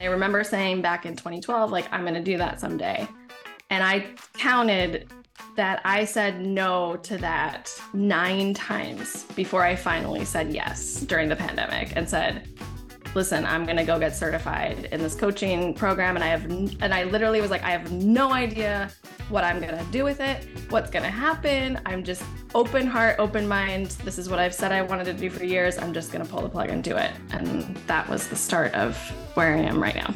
I remember saying back in 2012, like, I'm going to do that someday. And I counted that I said no to that nine times before I finally said yes during the pandemic and said, listen, I'm going to go get certified in this coaching program. And I have, and I literally was like, I have no idea what I'm going to do with it, what's going to happen. I'm just open heart, open mind. This is what I've said I wanted to do for years. I'm just going to pull the plug and do it. And that was the start of where I am right now.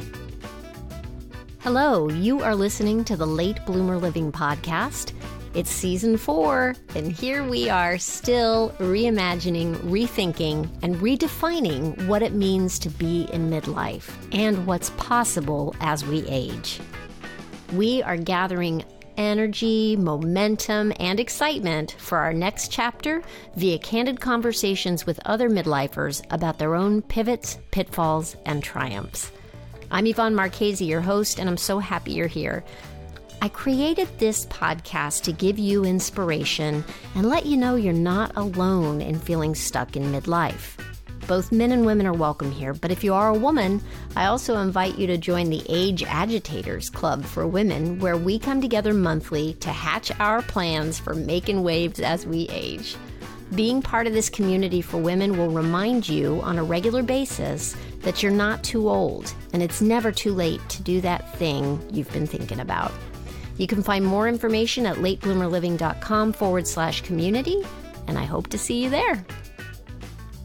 Hello, you are listening to the Late Bloomer Living podcast. It's season four, and here we are still reimagining, rethinking, and redefining what it means to be in midlife and what's possible as we age. We are gathering energy, momentum, and excitement for our next chapter via candid conversations with other midlifers about their own pivots, pitfalls, and triumphs. I'm Yvonne Marchese, your host, and I'm so happy you're here. I created this podcast to give you inspiration and let you know you're not alone in feeling stuck in midlife. Both men and women are welcome here, but if you are a woman, I also invite you to join the Age Agitators Club for Women, where we come together monthly to hatch our plans for making waves as we age. Being part of this community for women will remind you on a regular basis that you're not too old and it's never too late to do that thing you've been thinking about. You can find more information at latebloomerliving.com forward slash community, and I hope to see you there.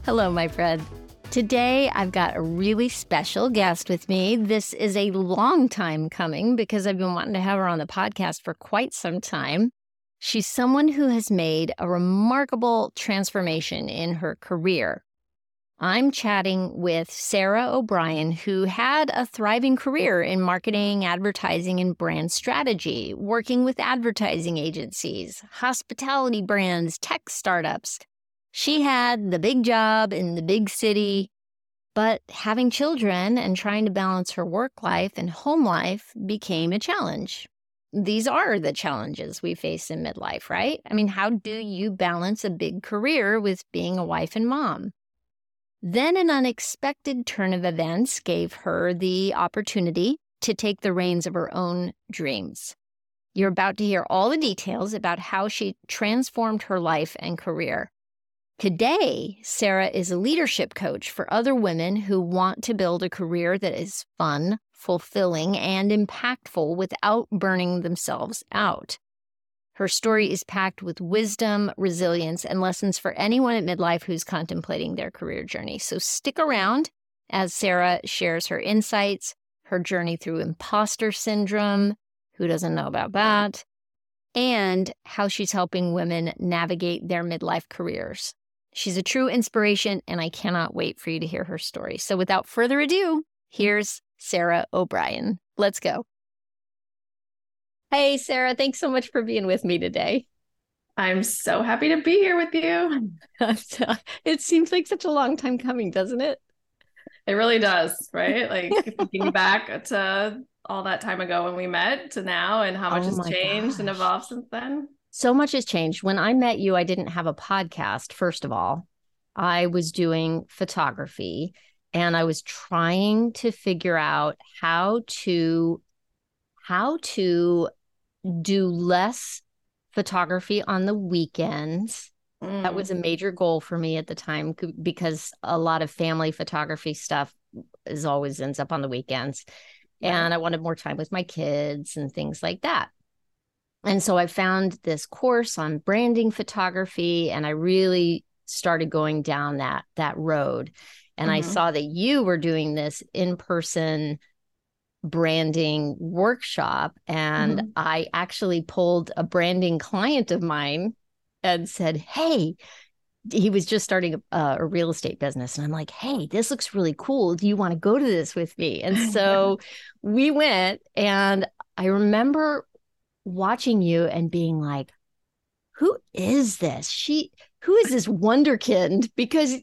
Hello, my friend. Today, I've got a really special guest with me. This is a long time coming because I've been wanting to have her on the podcast for quite some time. She's someone who has made a remarkable transformation in her career. I'm chatting with Sara O'Brien, who had a thriving career in marketing, advertising, and brand strategy, working with advertising agencies, hospitality brands, tech startups. She had the big job in the big city, but having children and trying to balance her work life and home life became a challenge these are the challenges we face in midlife, right? I mean, how do you balance a big career with being a wife and mom? Then an unexpected turn of events gave her the opportunity to take the reins of her own dreams. You're about to hear all the details about how she transformed her life and career. Today, Sara is a leadership coach for other women who want to build a career that is fun, fulfilling, and impactful without burning themselves out. Her story is packed with wisdom, resilience, and lessons for anyone at midlife who's contemplating their career journey. So stick around as Sara shares her insights, her journey through imposter syndrome. Who doesn't know about that? And how she's helping women navigate their midlife careers. She's a true inspiration, and I cannot wait for you to hear her story. So, without further ado, here's Sara O'Brien. Let's go. Hey, Sara, thanks so much for being with me today. I'm so happy to be here with you. it seems like such a long time coming, doesn't it? It really does, right? Like thinking back to all that time ago when we met to now and how much oh has changed gosh. and evolved since then. So much has changed. When I met you, I didn't have a podcast, first of all. I was doing photography and I was trying to figure out how to how to do less photography on the weekends. Mm. That was a major goal for me at the time because a lot of family photography stuff is always ends up on the weekends. Yeah. And I wanted more time with my kids and things like that. And so I found this course on branding photography and I really started going down that that road and mm-hmm. I saw that you were doing this in person branding workshop and mm-hmm. I actually pulled a branding client of mine and said, "Hey, he was just starting a, a, real estate business and i'm like hey this looks really cool do you want to go to this with me and so we went and i remember watching you and being like, who is this? She, who is this wonderkind? Because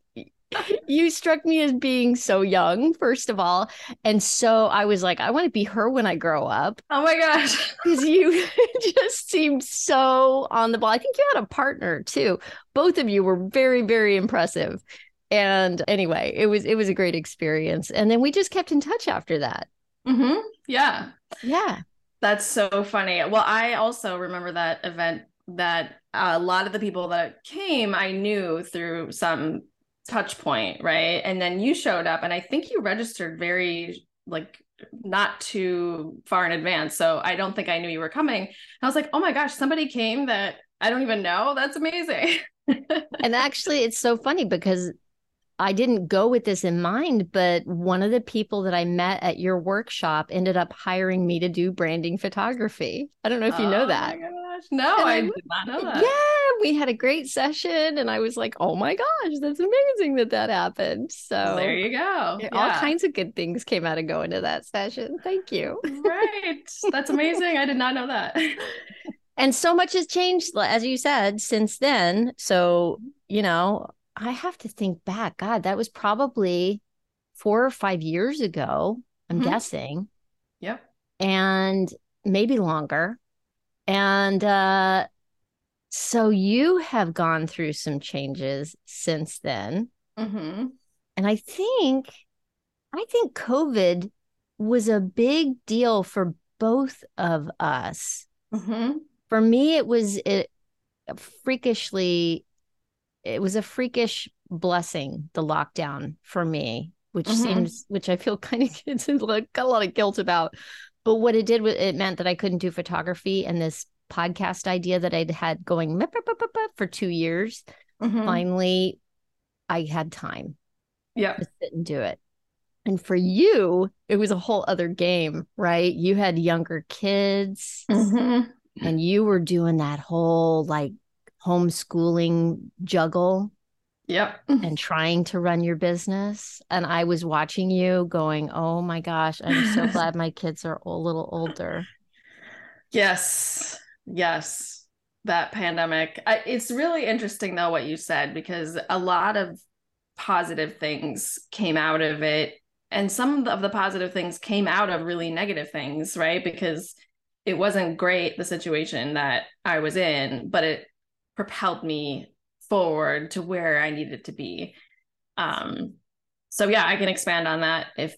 you struck me as being so young, first of all. And so I was like, I want to be her when I grow up. Oh my gosh. Because you just seemed so on the ball. I think you had a partner too. Both of you were very, very impressive. And anyway, it was it was a great experience. And then we just kept in touch after that. Mm-hmm. Yeah. Yeah. That's so funny. Well, I also remember that event that a lot of the people that came I knew through some touch point, right? And then you showed up and I think you registered very like not too far in advance. So I don't think I knew you were coming. I was like, "Oh my gosh, somebody came that I don't even know. That's amazing." and actually it's so funny because I didn't go with this in mind, but one of the people that I met at your workshop ended up hiring me to do branding photography. I don't know if you know oh that. my gosh. No, I, I, did not know that. Yeah, we had a great session and I was like, "Oh my gosh, that's amazing that that happened." So There you go. Yeah. All kinds of good things came out of going to that session. Thank you. Right. That's amazing. I did not know that. and so much has changed as you said since then. So, you know, I have to think back. God, that was probably four or five years ago, I'm mm-hmm. guessing. Yep. And maybe longer. And uh, so you have gone through some changes since then. Mm-hmm. And I think, I think COVID was a big deal for both of us. Mm-hmm. For me, it was it freakishly it was a freakish blessing the lockdown for me which mm-hmm. seems which i feel kind of got a lot of guilt about but what it did was it meant that i couldn't do photography and this podcast idea that i'd had going for two years mm-hmm. finally i had time yeah. to sit and do it. And for you it was a whole other game right? You had younger kids mm-hmm. and you were doing that whole like homeschooling juggle yep. and trying to run your business. And i was watching you going oh my gosh i'm so glad my kids are a little older. Yes yes that pandemic I, it's really interesting though what you said because a lot of positive things came out of it and some of the positive things came out of really negative things right because it wasn't great the situation that i was in but it propelled me forward to where I needed to be. Um, so yeah, I can expand on that if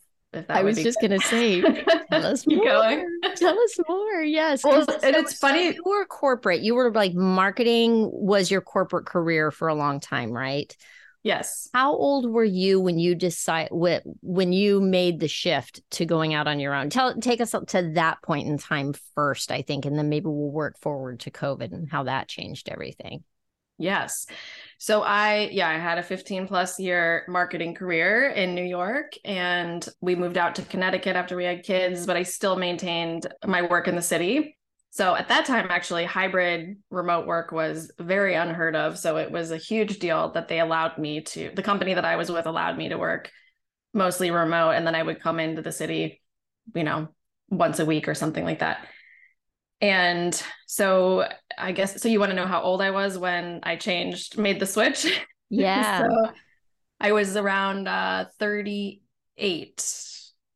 I was just gonna say, tell us more. Going. Tell us more. Yes. Well, and it's funny. You were corporate. You were like marketing was your corporate career for a long time, right? Yes. How old were you when you decide when you made the shift to going out on your own? Tell take us up to that point in time first, I think, and then maybe we'll work forward to COVID and how that changed everything. Yes. So I yeah, I had a 15 plus year marketing career in New York and we moved out to Connecticut after we had kids, but I still maintained my work in the city. So at that time, actually, hybrid remote work was very unheard of. So it was a huge deal that they allowed me to, the company that I was with allowed me to work mostly remote. And then I would come into the city, you know, once a week or something like that. And so I guess, so you want to know how old I was when I changed, made the switch? Yeah. so I was around uh, 38.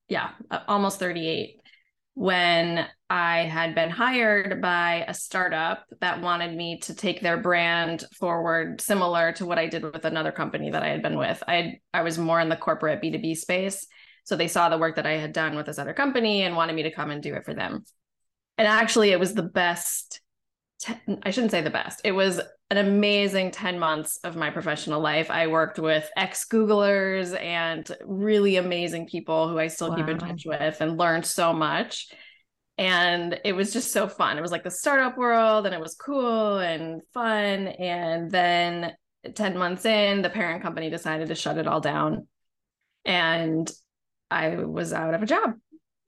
Yeah, almost 38 when I had been hired by a startup that wanted me to take their brand forward, similar to what I did with another company that I had been with. I I was more in the corporate B two B space, so they saw the work that I had done with this other company and wanted me to come and do it for them. And actually, it was the best. Ten, I shouldn't say the best. It was an amazing 10 months of my professional life. I worked with ex Googlers and really amazing people who I still wow. keep in touch with and learned so much. And it was just so fun. It was like the startup world and it was cool and fun. And then 10 months in, the parent company decided to shut it all down. And I was out of a job.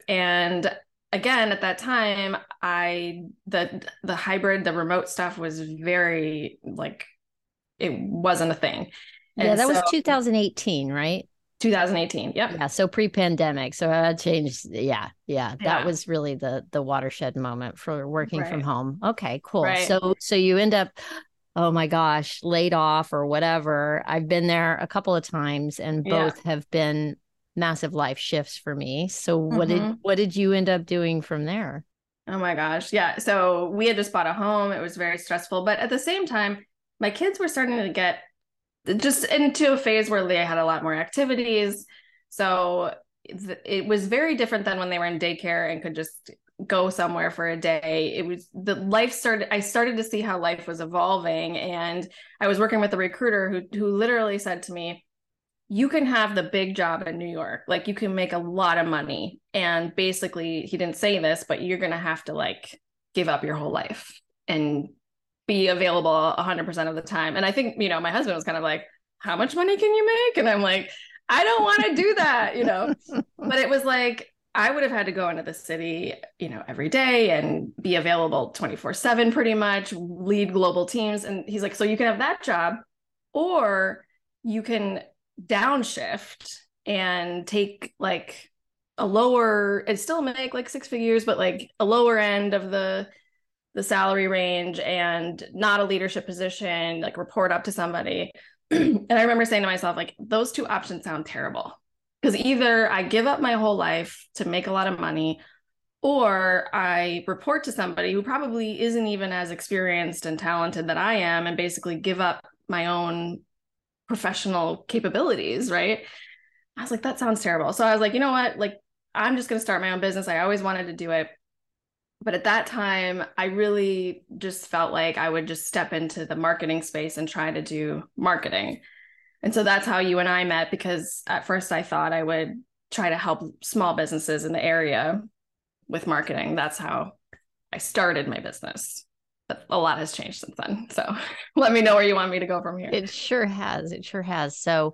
And again at that time i the the hybrid the remote stuff was very like it wasn't a thing and yeah that so, was 2018 right 2018 yep yeah so pre-pandemic so that changed yeah yeah that yeah. was really the the watershed moment for working right. from home okay cool right. so so you end up oh my gosh laid off or whatever i've been there a couple of times and both yeah. have been massive life shifts for me. So what mm-hmm. did what did you end up doing from there? Oh my gosh. Yeah. So we had just bought a home. It was very stressful, but at the same time, my kids were starting to get just into a phase where they had a lot more activities. So it was very different than when they were in daycare and could just go somewhere for a day. It was the life started I started to see how life was evolving and I was working with a recruiter who who literally said to me, "You can have the big job in New York. Like you can make a lot of money." And basically, he didn't say this, but you're going to have to like give up your whole life and be available 100% of the time. And I think, you know, my husband was kind of like, "How much money can you make?" And I'm like, I don't want to do that, you know. but it was like I would have had to go into the city, you know, every day and be available 24 7 pretty much, lead global teams. And he's like, so you can have that job, or you can downshift and take like a lower and still make like six figures, but like a lower end of the the salary range and not a leadership position, like report up to somebody. and I remember saying to myself, like, those two options sound terrible. Because either I give up my whole life to make a lot of money, or I report to somebody who probably isn't even as experienced and talented that I am and basically give up my own professional capabilities, right? I was like, that sounds terrible. So I was like, you know what? Like, I'm just going to start my own business. I always wanted to do it but at that time i really just felt like i would just step into the marketing space and try to do marketing and so that's how you and i met because at first i thought i would try to help small businesses in the area with marketing that's how i started my business a lot has changed since then. So let me know where you want me to go from here. It sure has. It sure has. So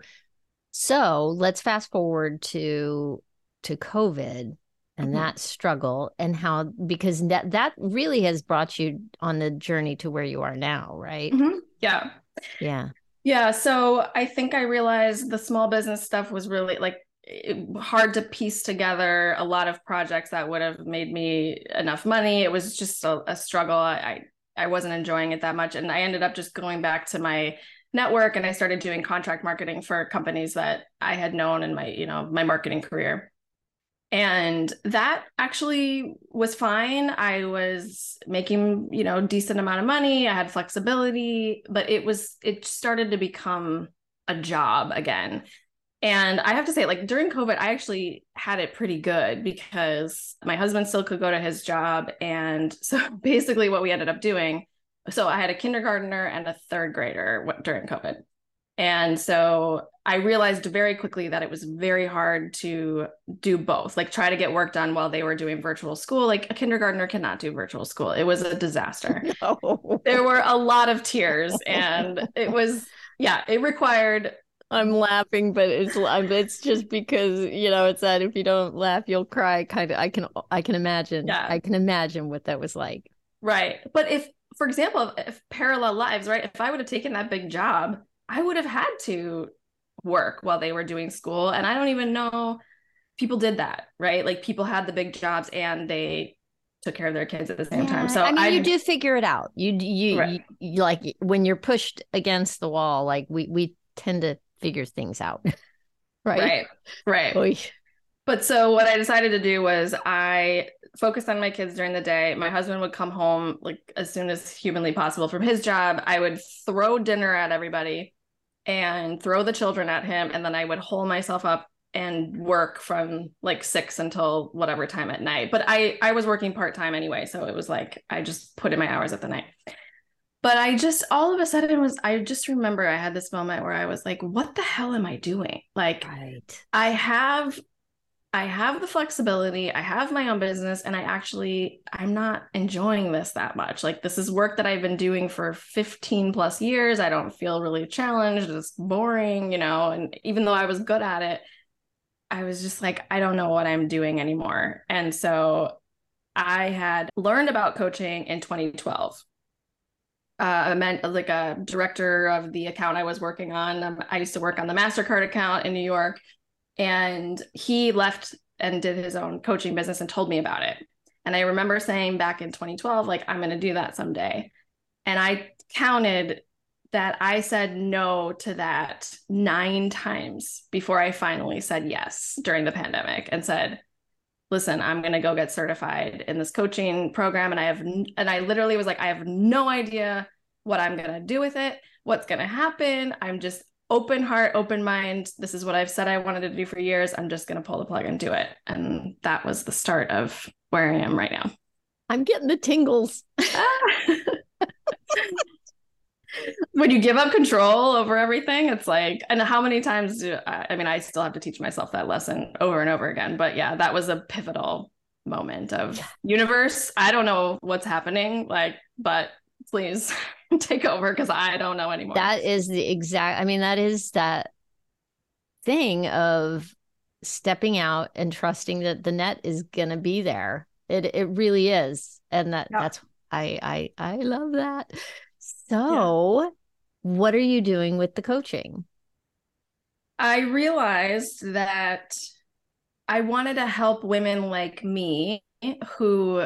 so let's fast forward to to covid and mm-hmm. that struggle and how because that that really has brought you on the journey to where you are now right? Mm-hmm. yeah. Yeah. Yeah. So i think i realized the small business stuff was really like hard to piece together a lot of projects that would have made me enough money. It was just a, a struggle. I, I wasn't enjoying it that much. And i ended up just going back to my network and i started doing contract marketing for companies that i had known in my you know my marketing career. And that actually was fine. I was making you know decent amount of money. I had flexibility but it was it started to become a job again and i have to say like during covid i actually had it pretty good because my husband still could go to his job and so basically what we ended up doing so i had a kindergartner and a third grader during covid and so I realized very quickly that it was very hard to do both, like try to get work done while they were doing virtual school. Like a kindergartner cannot do virtual school. It was a disaster. No. There were a lot of tears and it was, yeah, it required. I'm laughing, but it's um, it's just because you know it's that if you don't laugh, you'll cry. Kind of, I can I can imagine. Yeah. I can imagine what that was like. Right, but if, for example, if parallel lives, right? If I would have taken that big job, I would have had to work while they were doing school. And I don't even know people did that, right? Like people had the big jobs and they took care of their kids at the same yeah, time. So I mean, I, you do figure it out. You you, right. you, you like when you're pushed against the wall, like we we tend to figure things out. right. Right. Right. But so what I decided to do was I focused on my kids during the day. My husband would come home like as soon as humanly possible from his job. I would throw dinner at everybody and throw the children at him and then i would hole myself up and work from like six until whatever time at night but i i was working part-time anyway so it was like i just put in my hours at the night but i just all of a sudden was i just remember i had this moment where i was like what the hell am i doing like right. i have I have the flexibility, I have my own business, and I actually I'm not enjoying this that much. Like this is work that I've been doing for 15 plus years. I don't feel really challenged. It's boring, you know, and even though I was good at it, I was just like, I don't know what I'm doing anymore. And so I had learned about coaching in 2012. Uh, meant like a director of the account I was working on. Um, I used to work on the MasterCard account in New York and he left and did his own coaching business and told me about it. And I remember saying back in 2012, like, I'm going to do that someday. And I counted that I said no to that nine times before I finally said yes during the pandemic and said, listen, I'm going to go get certified in this coaching program. And I have, and I literally was like, I have no idea what I'm going to do with it, what's going to happen. I'm just open heart, open mind. This is what I've said I wanted to do for years. I'm just going to pull the plug and do it. And that was the start of where I am right now. I'm getting the tingles. when you give up control over everything, it's like, and how many times do I, I mean, I still have to teach myself that lesson over and over again. But yeah, that was a pivotal moment of universe. I don't know what's happening, like, but please take over because I don't know anymore. That is the exact, I mean, that is that thing of stepping out and trusting that the net is going to be there. It, it really is. And that, yeah. that's, I, I, I love that. So, yeah. what are you doing with the coaching? I realized that I wanted to help women like me who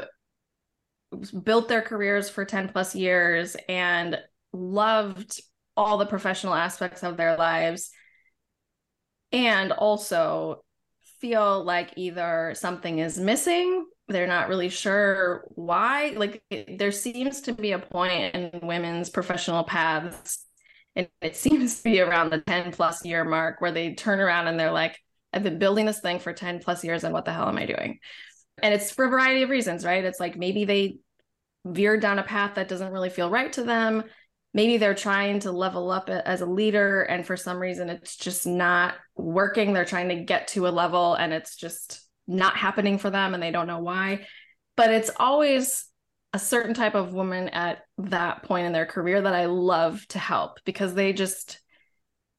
built their careers for 10 plus years and loved all the professional aspects of their lives and also feel like either something is missing they're not really sure why like there seems to be a point in women's professional paths and it seems to be around the 10 plus year mark where they turn around and they're like i've been building this thing for 10 plus years and what the hell am i doing? And it's for a variety of reasons right? It's like maybe they veered down a path that doesn't really feel right to them. Maybe they're trying to level up as a leader and for some reason it's just not working. They're trying to get to a level and it's just not happening for them and they don't know why. But it's always a certain type of woman at that point in their career that I love to help because they just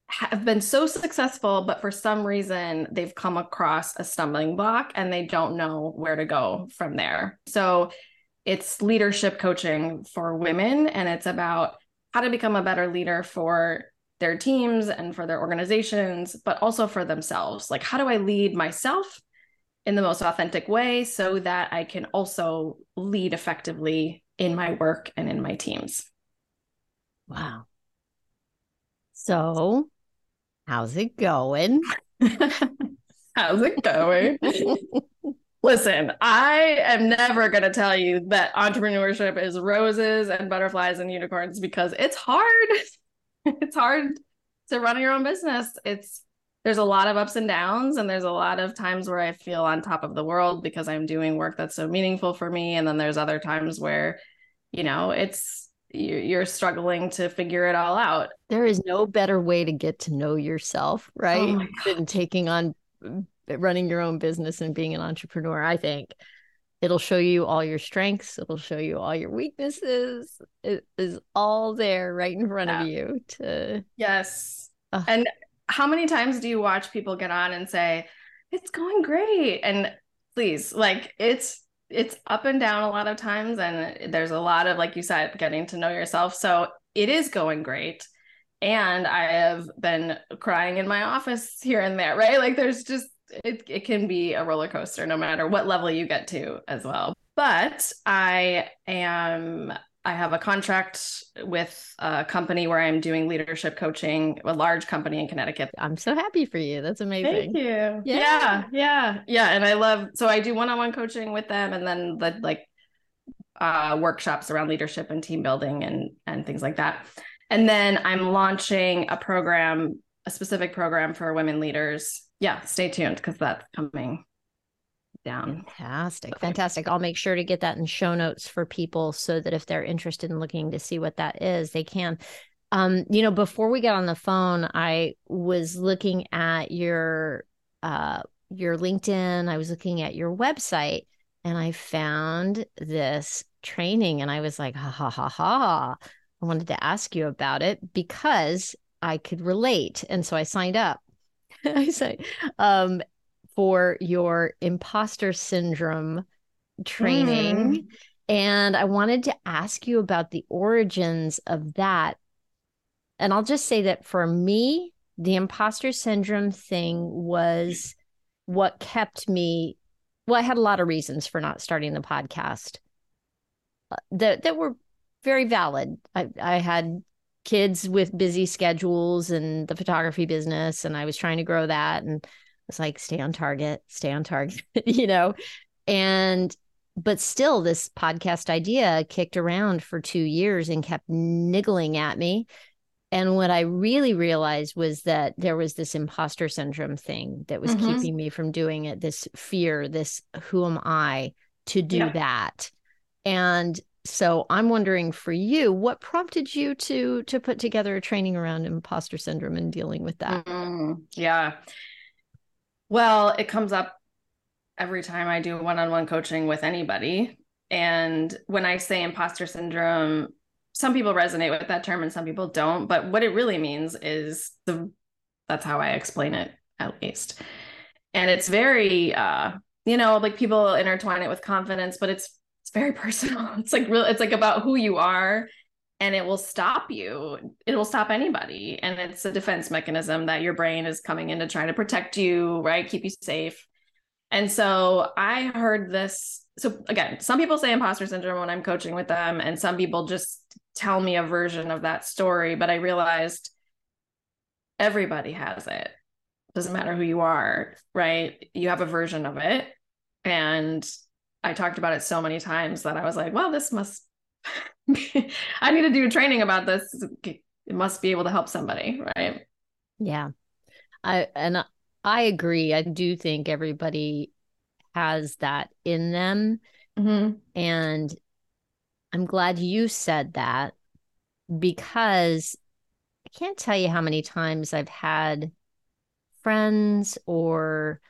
have been so successful, but for some reason they've come across a stumbling block and they don't know where to go from there. So it's leadership coaching for women and it's about how to become a better leader for their teams and for their organizations, but also for themselves. Like, how do I lead myself in the most authentic way so that I can also lead effectively in my work and in my teams. Wow. So, how's it going? how's it going? Listen, I am never going to tell you that entrepreneurship is roses and butterflies and unicorns because it's hard. it's hard to run your own business. It's there's a lot of ups and downs and there's a lot of times where i feel on top of the world because i'm doing work that's so meaningful for me and then there's other times where you know it's you're struggling to figure it all out. There is no better way to get to know yourself right? Oh than taking on running your own business and being an entrepreneur i think. It'll show you all your strengths it'll show you all your weaknesses. It is all there right in front yeah. of you to yes. And how many times do you watch people get on and say it's going great and please like it's it's up and down a lot of times and there's a lot of like you said getting to know yourself. So it is going great and i have been crying in my office here and there right? Like there's just it, it can be a roller coaster no matter what level you get to as well. But i am I have a contract with a company where I'm doing leadership coaching, a large company in Connecticut. I'm so happy for you. That's amazing. Thank you. Yeah. Yeah. Yeah. yeah. And I love, so I do one on one coaching with them and then the like uh, workshops around leadership and team building and, and things like that. And then I'm launching a program, a specific program for women leaders. Yeah. Stay tuned because that's coming down. Fantastic. Fantastic. I'll make sure to get that in show notes for people so that if they're interested in looking to see what that is, they can. Um, you know, before we got on the phone, I was looking at your uh your LinkedIn, I was looking at your website and I found this training and I was like, ha ha ha ha. I wanted to ask you about it because I could relate. And so I signed up. I say, um, for your imposter syndrome training. Mm. And I wanted to ask you about the origins of that. And I'll just say that for me, the imposter syndrome thing was what kept me. Well, I had a lot of reasons for not starting the podcast uh, that that were very valid. I, I had kids with busy schedules and the photography business, and I was trying to grow that. And it's like stay on target, stay on target, you know. And but still this podcast idea kicked around for 2 years and kept niggling at me And what I really realized was that there was this imposter syndrome thing that was mm-hmm. keeping me from doing it, this fear, this who am I to do yeah. that? And so I'm wondering for you, what prompted you to to put together a training around imposter syndrome and dealing with that? Mm, yeah. Well, it comes up every time I do one-on-one coaching with anybody. And when I say imposter syndrome, some people resonate with that term and some people don't, but what it really means is the that's how I explain it at least. And it's very uh you know, like people intertwine it with confidence, but it's it's very personal. It's like real it's like about who you are and it will stop you. It will stop anybody. And it's a defense mechanism that your brain is coming in to try to protect you, right? Keep you safe. And so I heard this. So again, some people say imposter syndrome when I'm coaching with them, and some people just tell me a version of that story. But I realized everybody has it. Doesn't matter who you are, right? You have a version of it. And I talked about it so many times that I was like, well, this must, I need to do training about this. It must be able to help somebody. Right. Yeah. I, and I agree. I do think everybody has that in them. Mm-hmm. And I'm glad you said that because I can't tell you how many times I've had friends or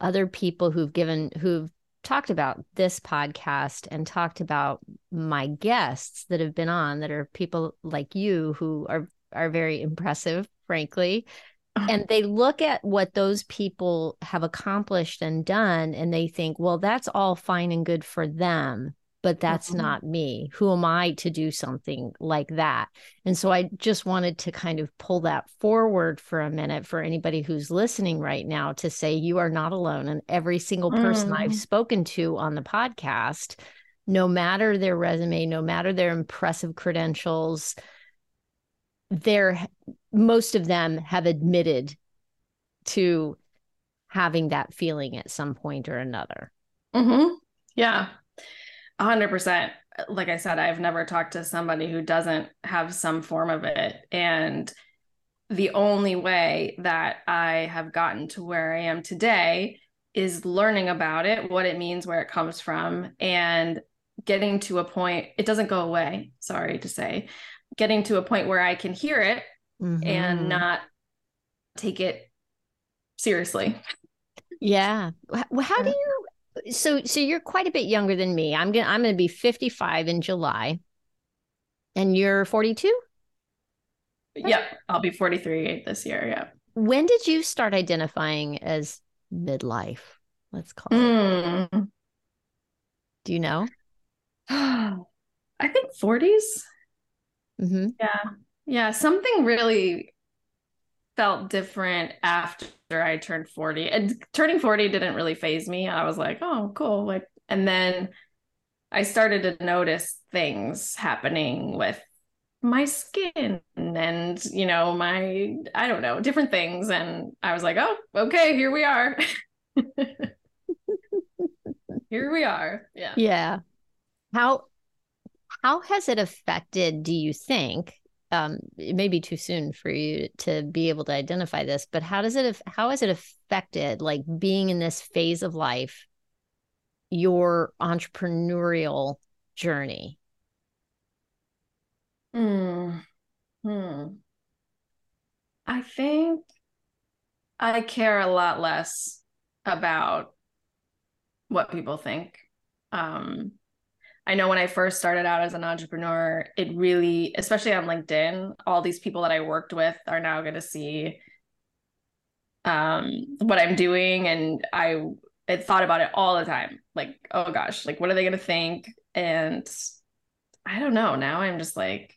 other people who've given who've talked about this podcast and talked about my guests that have been on that are people like you who are are very impressive frankly uh-huh. and they look at what those people have accomplished and done and they think well that's all fine and good for them but that's mm-hmm. not me. Who am I to do something like that? And so I just wanted to kind of pull that forward for a minute for anybody who's listening right now to say you are not alone. And every single person mm. I've spoken to on the podcast, no matter their resume, no matter their impressive credentials, they're most of them have admitted to having that feeling at some point or another. Mm-hmm. Yeah hundred percent. Like I said, I've never talked to somebody who doesn't have some form of it. And the only way that I have gotten to where I am today is learning about it, what it means, where it comes from, and getting to a point, it doesn't go away, sorry to say, getting to a point where I can hear it mm-hmm. and not take it seriously. Yeah. How do you so so you're quite a bit younger than me. I'm gonna I'm gonna be 55 in July. And you're 42? Yep, I'll be 43 this year. Yeah. When did you start identifying as midlife? Let's call it. Mm. Do you know? I think 40s. Mm-hmm. Yeah. Yeah. Something really felt different after I turned 40. And turning 40 didn't really phase me. I was like, oh, cool. Like, and then I started to notice things happening with my skin and, you know, my, I don't know, different things. And I was like, oh, okay, here we are. here we are. Yeah. Yeah. How, how has it affected, do you think, um, it may be too soon for you to be able to identify this, but how does it how has it affected like being in this phase of life, your entrepreneurial journey? Hmm. Hmm. I think I care a lot less about what people think. Um, I know when I first started out as an entrepreneur, it really, especially on LinkedIn, all these people that I worked with are now going to see um, what I'm doing. And I, I thought about it all the time. Like, oh gosh, like, what are they going to think? And I don't know. Now I'm just like,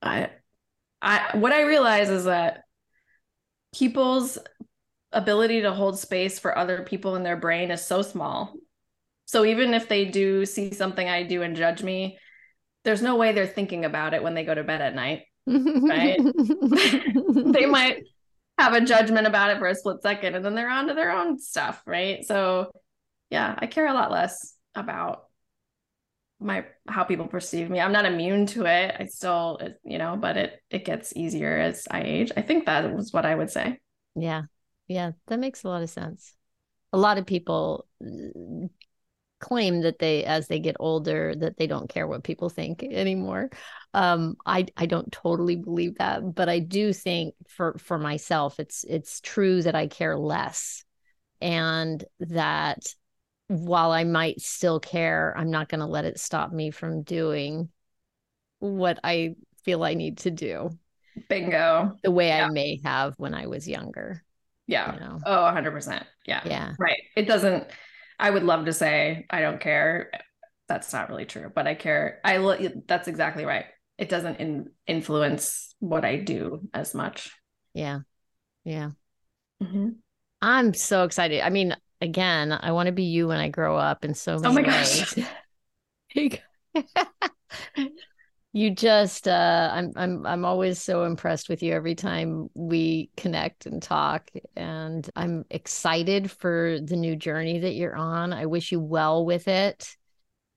I, I, what I realize is that people's ability to hold space for other people in their brain is so small so even if they do see something I do and judge me, there's no way they're thinking about it when they go to bed at night. Right. they might have a judgment about it for a split second and then they're on to their own stuff. Right. So yeah, I care a lot less about my how people perceive me. I'm not immune to it. I still, you know, but it it gets easier as I age. I think that was what I would say. Yeah. Yeah, that makes a lot of sense. A lot of people claim that they as they get older that they don't care what people think anymore. Um I I don't totally believe that, but I do think for for myself it's it's true that I care less and that while I might still care, I'm not going to let it stop me from doing what I feel I need to do. Bingo. The way yeah. I may have when I was younger. Yeah. You know? Oh, 100%. Yeah. Yeah. Right. It doesn't, I would love to say I don't care. That's not really true, but I care. I, that's exactly right. It doesn't in, influence what I do as much. Yeah. Yeah. Mm-hmm. I'm so excited. I mean, again, I want to be you when I grow up in so many oh my ways. gosh. you just uh I'm I'm I'm always so impressed with you every time we connect and talk and I'm excited for the new journey that you're on. I wish you well with it.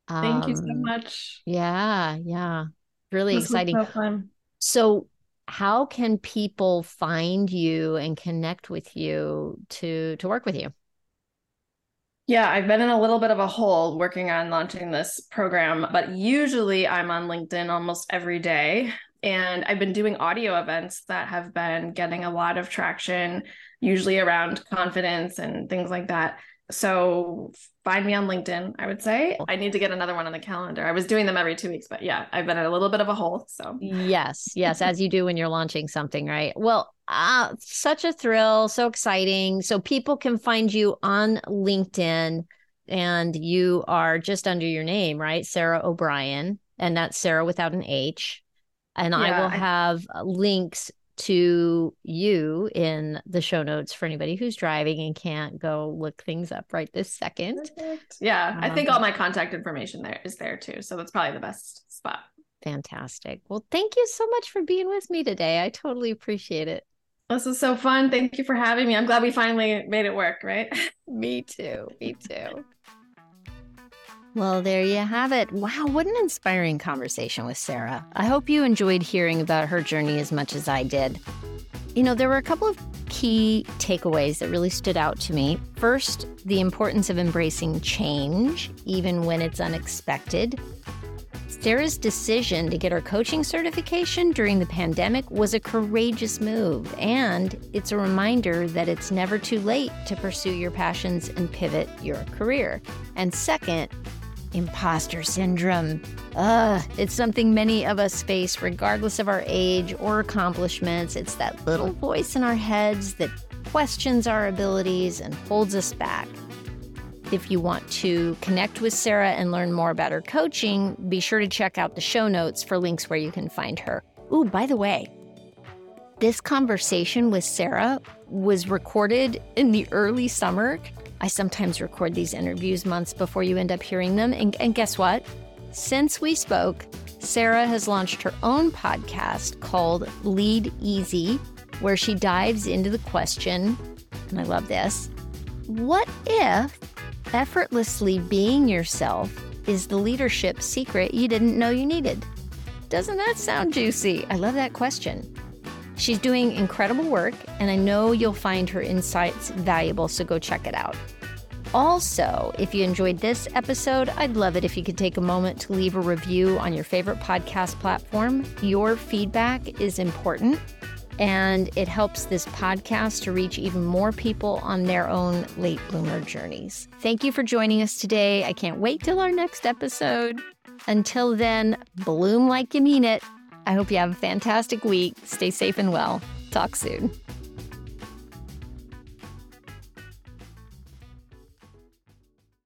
Thank um, you so um, much. Yeah, yeah. Really this exciting. So, so how can people find you and connect with you to to work with you? Yeah, I've been in a little bit of a hole working on launching this program, but usually I'm on LinkedIn almost every day. And I've been doing audio events that have been getting a lot of traction, usually around confidence and things like that. So find me on LinkedIn, I would say. I need to get another one on the calendar. I was doing them every two weeks, but yeah, I've been in a little bit of a hole. So, yes, yes, as you do when you're launching something, right? Well, uh, such a thrill, so exciting. So, people can find you on LinkedIn and you are just under your name, right? Sara O'Brien, and that's Sara without an H. And yeah, I will have I- links to you in the show notes for anybody who's driving and can't go look things up right this second. Perfect. Yeah, um, I think all my contact information there is there too. So that's probably the best spot. Fantastic. Well, thank you so much for being with me today. I totally appreciate it. This is so fun. Thank you for having me. I'm glad we finally made it work, right? me too. Me too. Well, there you have it. Wow, what an inspiring conversation with Sara. I hope you enjoyed hearing about her journey as much as I did. You know, there were a couple of key takeaways that really stood out to me. First, the importance of embracing change, even when it's unexpected. Sara's decision to get her coaching certification during the pandemic was a courageous move, and it's a reminder that it's never too late to pursue your passions and pivot your career. And second, Imposter syndrome. Ugh, it's something many of us face regardless of our age or accomplishments. It's that little voice in our heads that questions our abilities and holds us back. If you want to connect with Sara and learn more about her coaching, be sure to check out the show notes for links where you can find her. Ooh, by the way, this conversation with Sara was recorded in the early summer I sometimes record these interviews months before you end up hearing them. And, and guess what? Since we spoke, Sara has launched her own podcast called Lead Easy, where she dives into the question, and I love this what if effortlessly being yourself is the leadership secret you didn't know you needed? Doesn't that sound juicy? I love that question. She's doing incredible work, and I know you'll find her insights valuable, so go check it out. Also, if you enjoyed this episode, I'd love it if you could take a moment to leave a review on your favorite podcast platform. Your feedback is important and it helps this podcast to reach even more people on their own late bloomer journeys. Thank you for joining us today. I can't wait till our next episode. Until then, bloom like you mean it. I hope you have a fantastic week. Stay safe and well. Talk soon.